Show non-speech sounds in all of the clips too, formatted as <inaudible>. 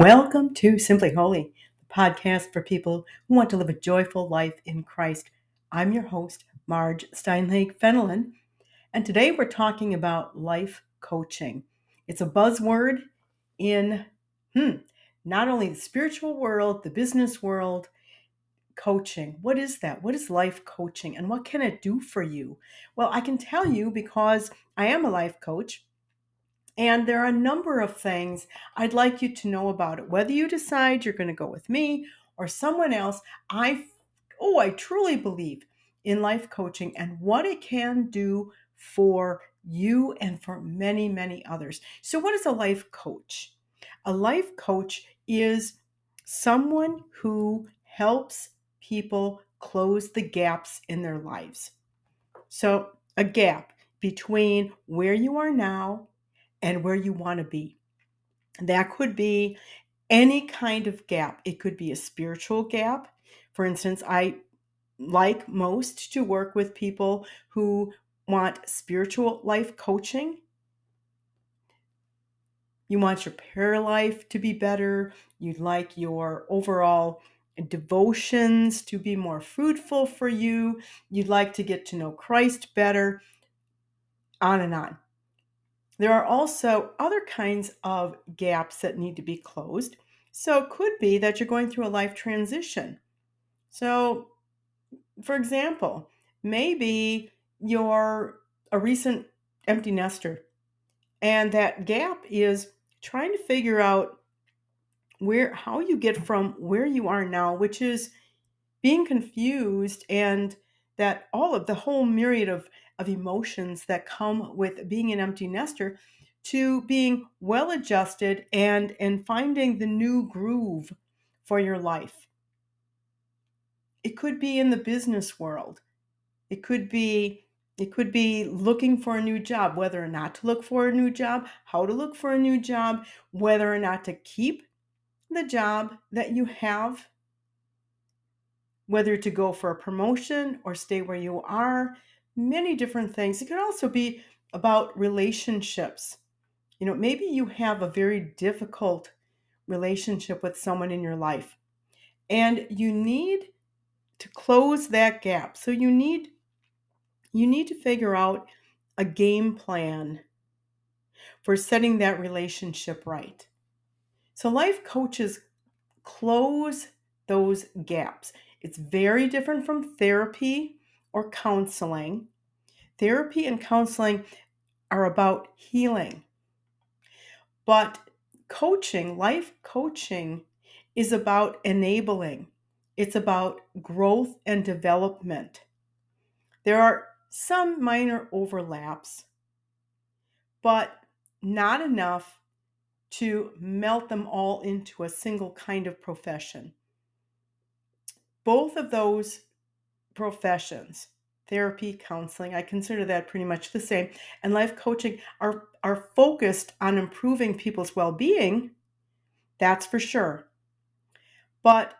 Welcome to Simply Holy, the podcast for people who want to live a joyful life in Christ. I'm your host, Marge Steinlage Fenelon, and today we're talking about life coaching. It's a buzzword in hmm, not only the spiritual world, the business world, coaching. What is that? What is life coaching and what can it do for you? Well, I can tell you because I am a life coach. And there are a number of things I'd like you to know about it. Whether you decide you're going to go with me or someone else, I oh, I truly believe in life coaching and what it can do for you and for many, many others. So what is a life coach? A life coach is someone who helps people close the gaps in their lives. So, a gap between where you are now and where you want to be. That could be any kind of gap. It could be a spiritual gap. For instance, I like most to work with people who want spiritual life coaching. You want your prayer life to be better. You'd like your overall devotions to be more fruitful for you. You'd like to get to know Christ better, on and on. There are also other kinds of gaps that need to be closed. So it could be that you're going through a life transition. So, for example, maybe you're a recent empty nester, and that gap is trying to figure out where how you get from where you are now, which is being confused and that all of the whole myriad of, of emotions that come with being an empty nester to being well adjusted and and finding the new groove for your life. It could be in the business world. It could be it could be looking for a new job, whether or not to look for a new job, how to look for a new job, whether or not to keep the job that you have, whether to go for a promotion or stay where you are, many different things. It could also be about relationships. You know, maybe you have a very difficult relationship with someone in your life and you need to close that gap. So you need you need to figure out a game plan for setting that relationship right. So, life coaches close those gaps. It's very different from therapy or counseling. Therapy and counseling are about healing. But coaching, life coaching, is about enabling, it's about growth and development. There are some minor overlaps, but not enough to melt them all into a single kind of profession. Both of those professions, therapy, counseling, I consider that pretty much the same, and life coaching are, are focused on improving people's well being, that's for sure. But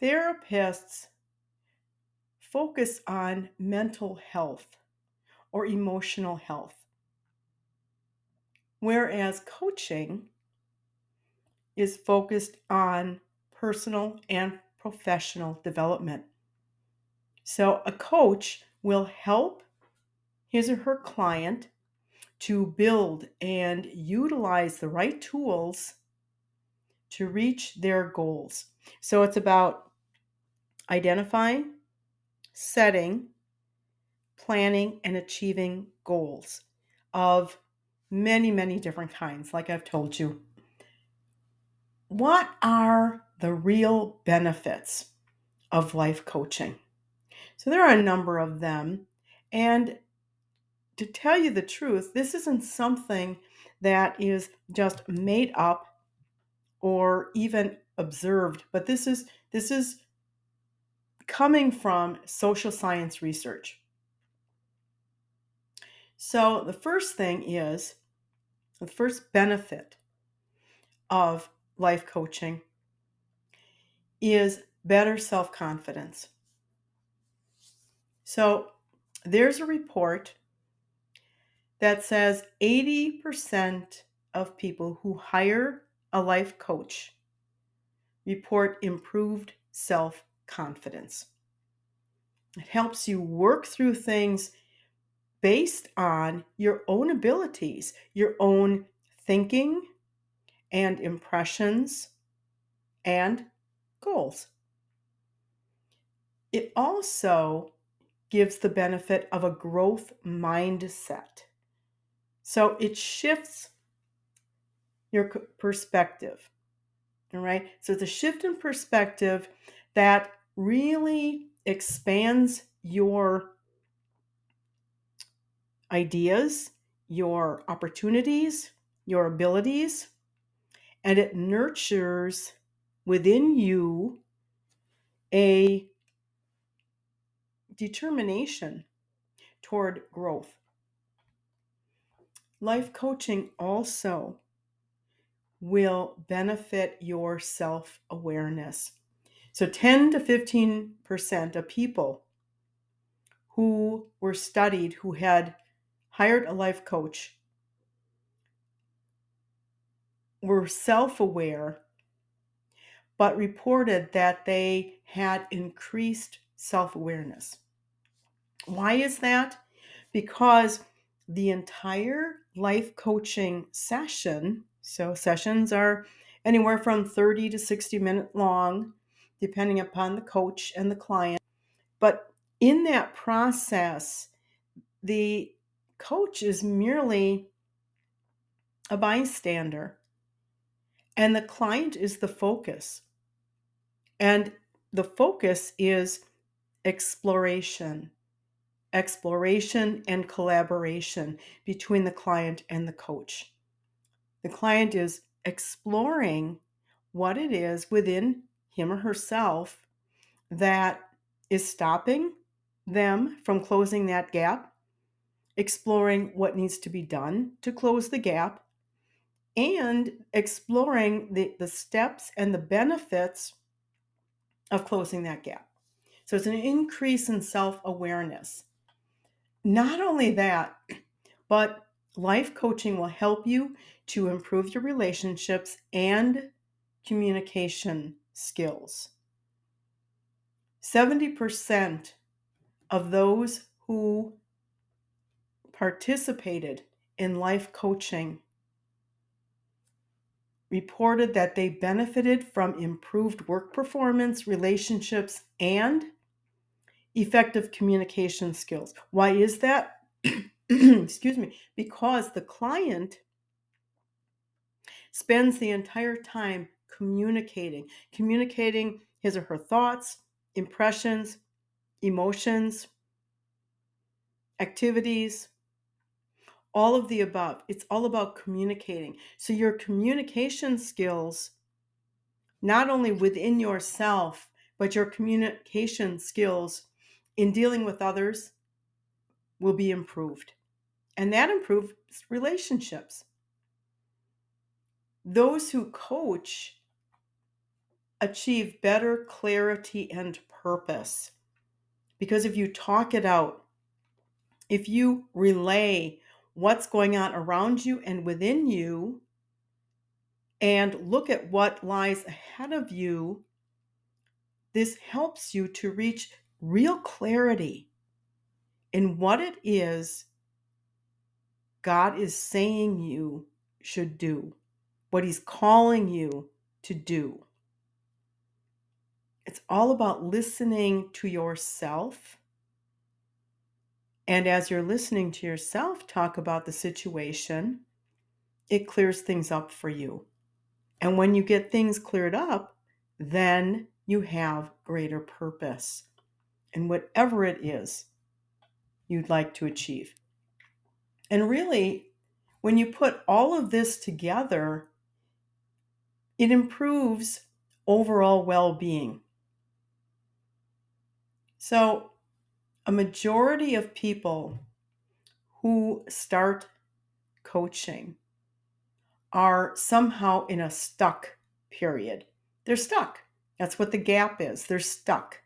therapists focus on mental health or emotional health. Whereas coaching is focused on personal and professional development. So, a coach will help his or her client to build and utilize the right tools to reach their goals. So, it's about identifying, setting, planning, and achieving goals of many, many different kinds, like I've told you. What are the real benefits of life coaching? So, there are a number of them. And to tell you the truth, this isn't something that is just made up or even observed, but this is this is coming from social science research. So, the first thing is the first benefit of life coaching is better self confidence. So, there's a report that says 80% of people who hire a life coach report improved self confidence. It helps you work through things based on your own abilities, your own thinking and impressions and goals. It also gives the benefit of a growth mindset. So it shifts your perspective. All right. So it's a shift in perspective that really expands your ideas, your opportunities, your abilities, and it nurtures within you a determination toward growth. Life coaching also will benefit your self awareness. So, 10 to 15% of people who were studied who had hired a life coach were self aware, but reported that they had increased self awareness. Why is that? Because the entire life coaching session, so sessions are anywhere from 30 to 60 minute long, depending upon the coach and the client. But in that process, the coach is merely a bystander, and the client is the focus. And the focus is exploration, exploration and collaboration between the client and the coach. The client is exploring what it is within him or herself that is stopping them from closing that gap, exploring what needs to be done to close the gap, and exploring the, the steps and the benefits of closing that gap. So it's an increase in self awareness. Not only that, but life coaching will help you to improve your relationships and communication skills. 70% of those who participated in life coaching reported that they benefited from improved work performance, relationships, and effective communication skills. Why is that? <clears throat> Excuse me. Because the client spends the entire time communicating, communicating his or her thoughts, impressions, emotions, activities, all of the above. It's all about communicating. So, your communication skills, not only within yourself, but your communication skills in dealing with others will be improved. And that improves relationships. Those who coach achieve better clarity and purpose. Because if you talk it out, if you relay what's going on around you and within you, and look at what lies ahead of you, this helps you to reach real clarity in what it is God is saying you should do, what He's calling you to do. It's all about listening to yourself. And as you're listening to yourself talk about the situation, it clears things up for you. And when you get things cleared up, then you have greater purpose in whatever it is you'd like to achieve. And really, when you put all of this together, it improves overall well being. So, a majority of people who start coaching are somehow in a stuck period. They're stuck. That's what the gap is. They're stuck.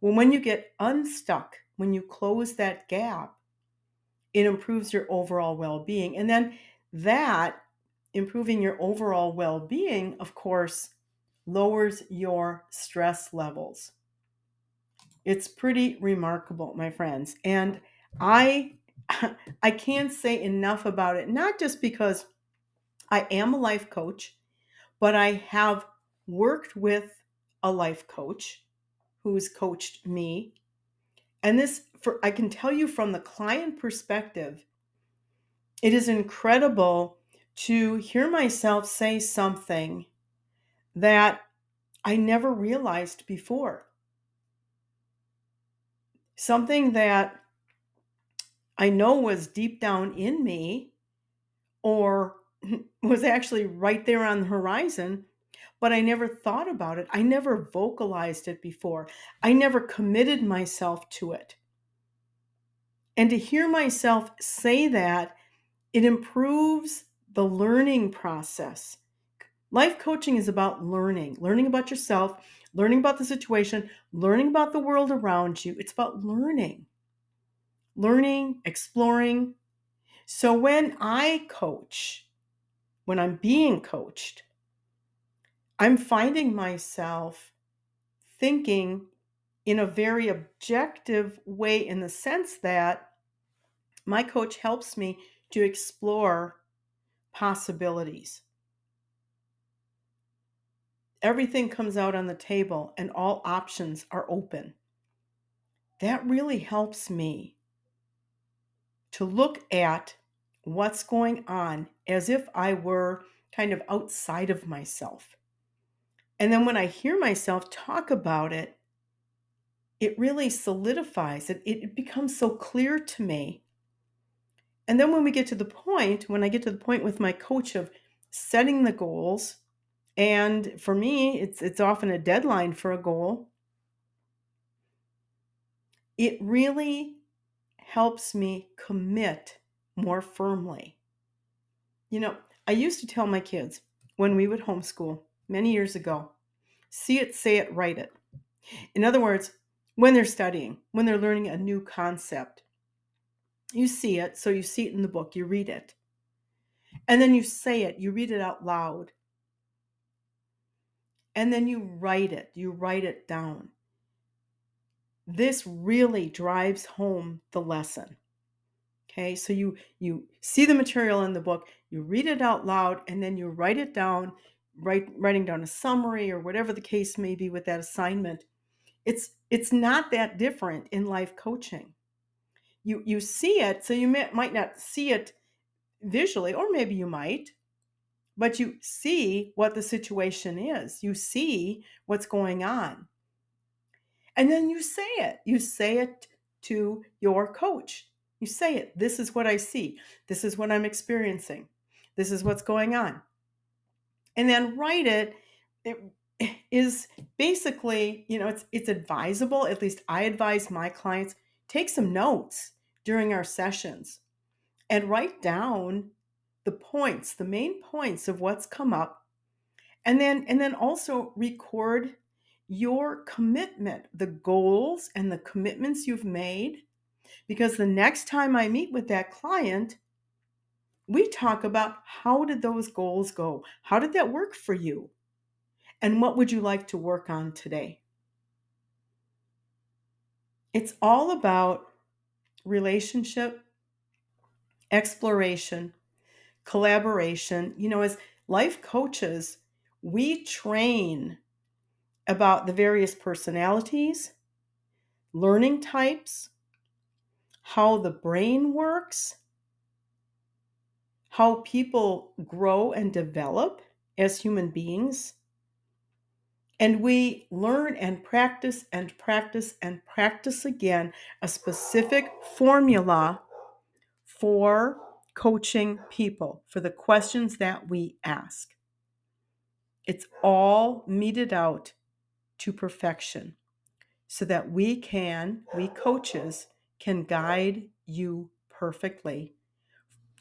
Well, when you get unstuck, when you close that gap, it improves your overall well being. And then that improving your overall well being, of course, lowers your stress levels. It's pretty remarkable, my friends. And I <laughs> I can't say enough about it, not just because I am a life coach, but I have worked with a life coach who's coached me. And this for I can tell you from the client perspective, it is incredible to hear myself say something that I never realized before. Something that I know was deep down in me or <laughs> was actually right there on the horizon, but I never thought about it. I never vocalized it before. I never committed myself to it. And to hear myself say that, it improves the learning process. Life coaching is about learning, learning about yourself, learning about the situation, learning about the world around you. It's about learning learning, exploring. So when I coach, when I'm being coached, I'm finding myself thinking in a very objective way in the sense that my coach helps me to explore possibilities. Everything comes out on the table and all options are open. That really helps me to look at what's going on as if I were kind of outside of myself. And then when I hear myself talk about it, it really solidifies it. It becomes so clear to me. And then when we get to the point, when I get to the point with my coach of setting the goals, and for me, it's it's often a deadline for a goal. It really helps me commit more firmly. You know, I used to tell my kids when we would homeschool many years ago see it, say it, write it. In other words, when they're studying, when they're learning a new concept, you see it, so you see it in the book, you read it. And then you say it, you read it out loud. And then you write it, you write it down this really drives home the lesson okay so you you see the material in the book you read it out loud and then you write it down write writing down a summary or whatever the case may be with that assignment it's it's not that different in life coaching you you see it so you may, might not see it visually or maybe you might but you see what the situation is you see what's going on and then you say it. You say it to your coach. You say it. This is what I see. This is what I'm experiencing. This is what's going on. And then write it. It is basically, you know, it's it's advisable, at least I advise my clients, take some notes during our sessions and write down the points, the main points of what's come up. And then and then also record your commitment, the goals and the commitments you've made. Because the next time I meet with that client, we talk about how did those goals go? How did that work for you? And what would you like to work on today? It's all about relationship, exploration, collaboration. You know, as life coaches, we train about the various personalities, learning types, how the brain works, how people grow and develop as human beings. And we learn and practice and practice and practice again a specific formula for coaching people, for the questions that we ask. It's all meted out to perfection so that we can, we coaches, can guide you perfectly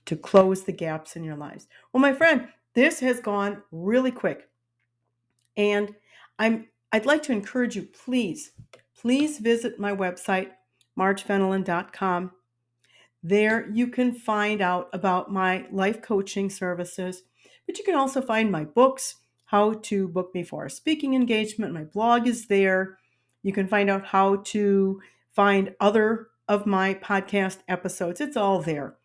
to close the gaps in your lives. Well, my friend, this has gone really quick. And I'm I'd like to encourage you, please, please visit my website, margefenelon.com. There you can find out about my life coaching services, but you can also find my books, how to book me for a speaking engagement. My blog is there. You can find out how to find other of my podcast episodes. It's all there.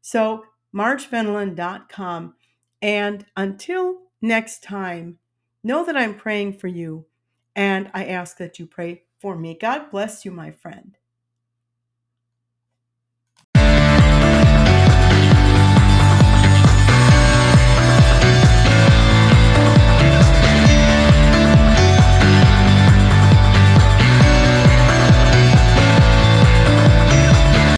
So, margefenelon.com. And until next time, know that I'm praying for you and I ask that you pray for me. God bless you, my friend.